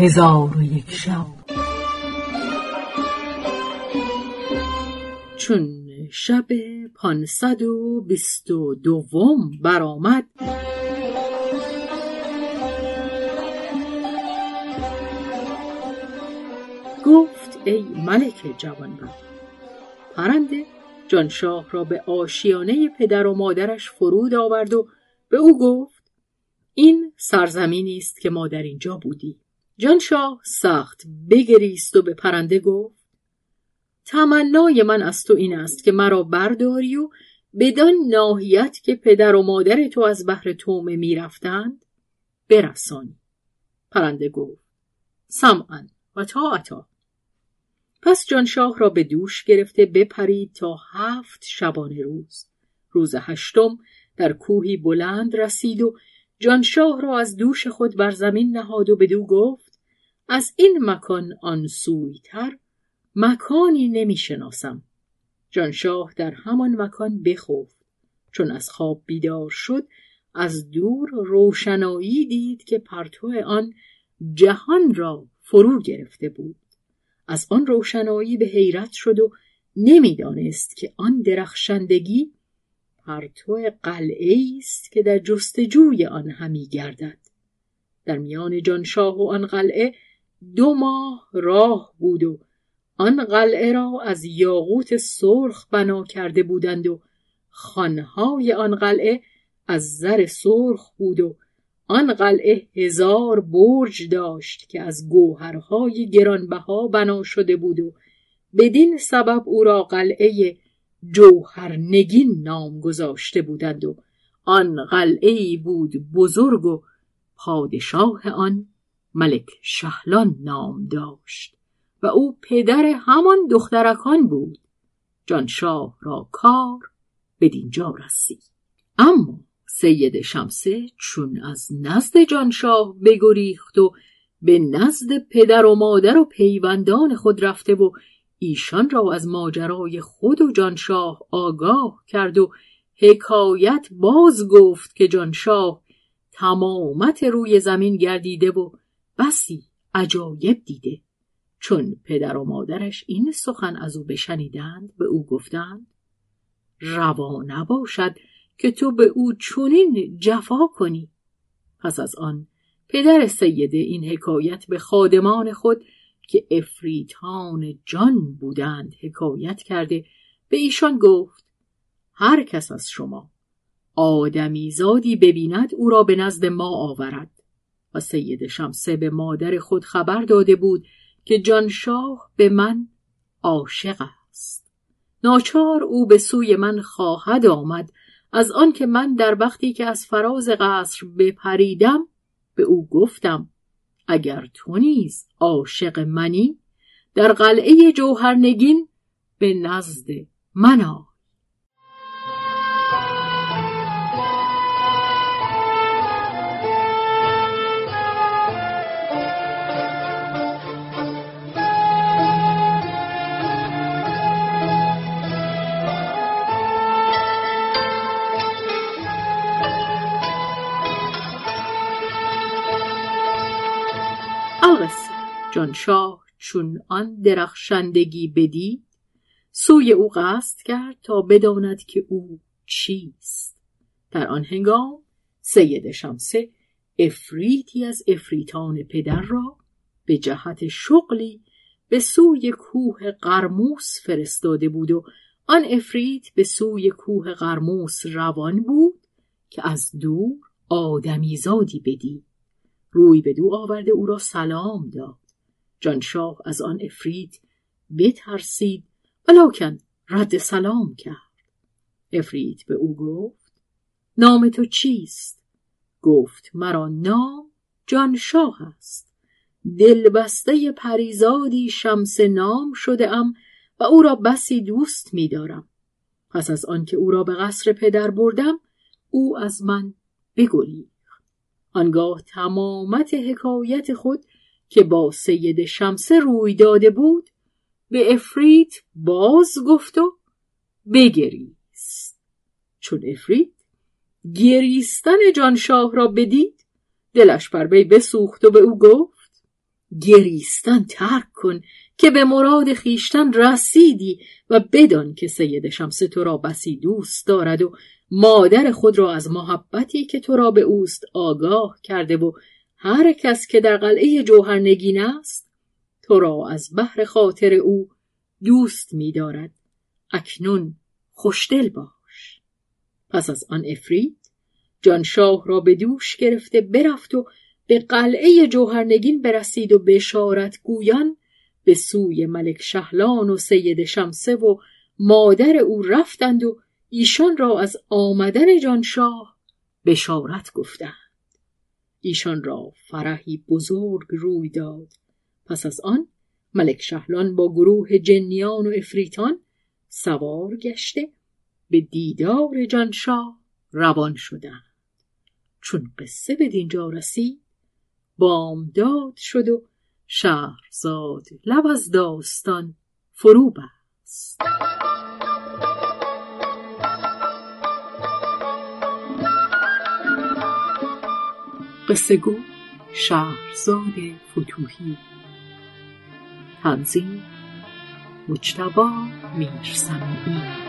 هزار و یک شب. چون شب پانصد و بیست و دوم برآمد گفت ای ملک جوانبخت پرنده جانشاه را به آشیانه پدر و مادرش فرود آورد و به او گفت این سرزمینی است که ما در اینجا بودی جانشاه سخت بگریست و به پرنده گفت تمنای من از تو این است که مرا برداری و بدان ناحیت که پدر و مادر تو از بحر تومه می‌رفتند برسانی پرنده گفت سمعا و طاعتا. پس جانشاه را به دوش گرفته بپرید تا هفت شبانه روز. روز هشتم در کوهی بلند رسید و جانشاه را از دوش خود بر زمین نهاد و بدو گفت از این مکان آن سویتر مکانی نمی‌شناسم. جانشاه در همان مکان بخفت. چون از خواب بیدار شد از دور روشنایی دید که پرتو آن جهان را فرو گرفته بود. از آن روشنایی به حیرت شد و نمی‌دانست که آن درخشندگی پرتو قلعه است که در جستجوی آن همی گردد. در میان جانشاه و آن قلعه دو ماه راه بود و آن قلعه را از یاقوت سرخ بنا کرده بودند و خانهای آن قلعه از زر سرخ بود و آن قلعه هزار برج داشت که از گوهرهای گرانبها بنا شده بود و بدین سبب او را قلعه جوهرنگین نام گذاشته بودند و آن قلعه بود بزرگ و پادشاه آن ملک شهلان نام داشت و او پدر همان دخترکان بود. جانشاه را کار بدینجا رسید. اما سید شمسه چون از نزد جانشاه بگریخت و به نزد پدر و مادر و پیوندان خود رفته و ایشان را از ماجرای خود و جانشاه آگاه کرد و حکایت باز گفت که جانشاه تمامت روی زمین گردیده و بسی عجایب دیده. چون پدر و مادرش این سخن از او بشنیدند به او گفتند روا نباشد که تو به او چنین جفا کنی. پس از آن پدر سیده این حکایت به خادمان خود که افریتان جان بودند حکایت کرده به ایشان گفت هر کس از شما آدمی زادی ببیند او را به نزد ما آورد. و سید شمسه به مادر خود خبر داده بود که جانشاه به من عاشق است. ناچار او به سوی من خواهد آمد. از آنکه من در وقتی که از فراز قصر بپریدم به او گفتم اگر تو نیز عاشق منی در قلعه جوهرنگین به نزد من جانشاه چون آن درخشندگی بدید سوی او قصد کرد تا بداند که او چیست. در آن هنگام سید شمسه افریتی از افریتان پدر را به جهت شغلی به سوی کوه قرموس فرستاده بود و آن افریت به سوی کوه قرموس روان بود که از دور آدمیزادی بدید. روی به دو آورده او را سلام داد. جانشاه از آن افرید بترسید ولیکن رد سلام کرد. افرید به او گفت نام تو چیست؟ گفت مرا نام جانشاه است. دلبسته پریزادی شمس نام شده ام و او را بسی دوست می‌دارم پس از آنکه او را به قصر پدر بردم او از من بگریخت آنگاه تمامت حکایت خود که با سید شمسه روی داده بود به افریت باز گفت و بگریست. چون افریت گریستن جانشاه را بدید دلش بر وی بسوخت و به او گفت گریستن ترک کن که به مراد خیشتن رسیدی و بدان که سید شمس تو را بسی دوست دارد و مادر خود را از محبتی که تو را به اوست آگاه کرده و هر کس که در قلعه جوهرنگین است تو را از بحر خاطر او دوست می دارد. اکنون خوشدل باش پس از آن افرید جانشاه را به دوش گرفته برفت و به قلعه جوهرنگین برسید و بشارت گویان به سوی ملک شهلان و سید شمسه و مادر او رفتند و ایشان را از آمدن جانشاه بشارت گفتند. ایشان را فرحی بزرگ روی داد. پس از آن ملک شهلان با گروه جنیان و افریتان سوار گشته به دیدار جانشاه روان شدند. چون قصه به دینجا رسید بامداد شد و شهرزاد لب از داستان فرو بست. قصه گو شهرزاد فتوهی تنظیم مجتبا میرسمی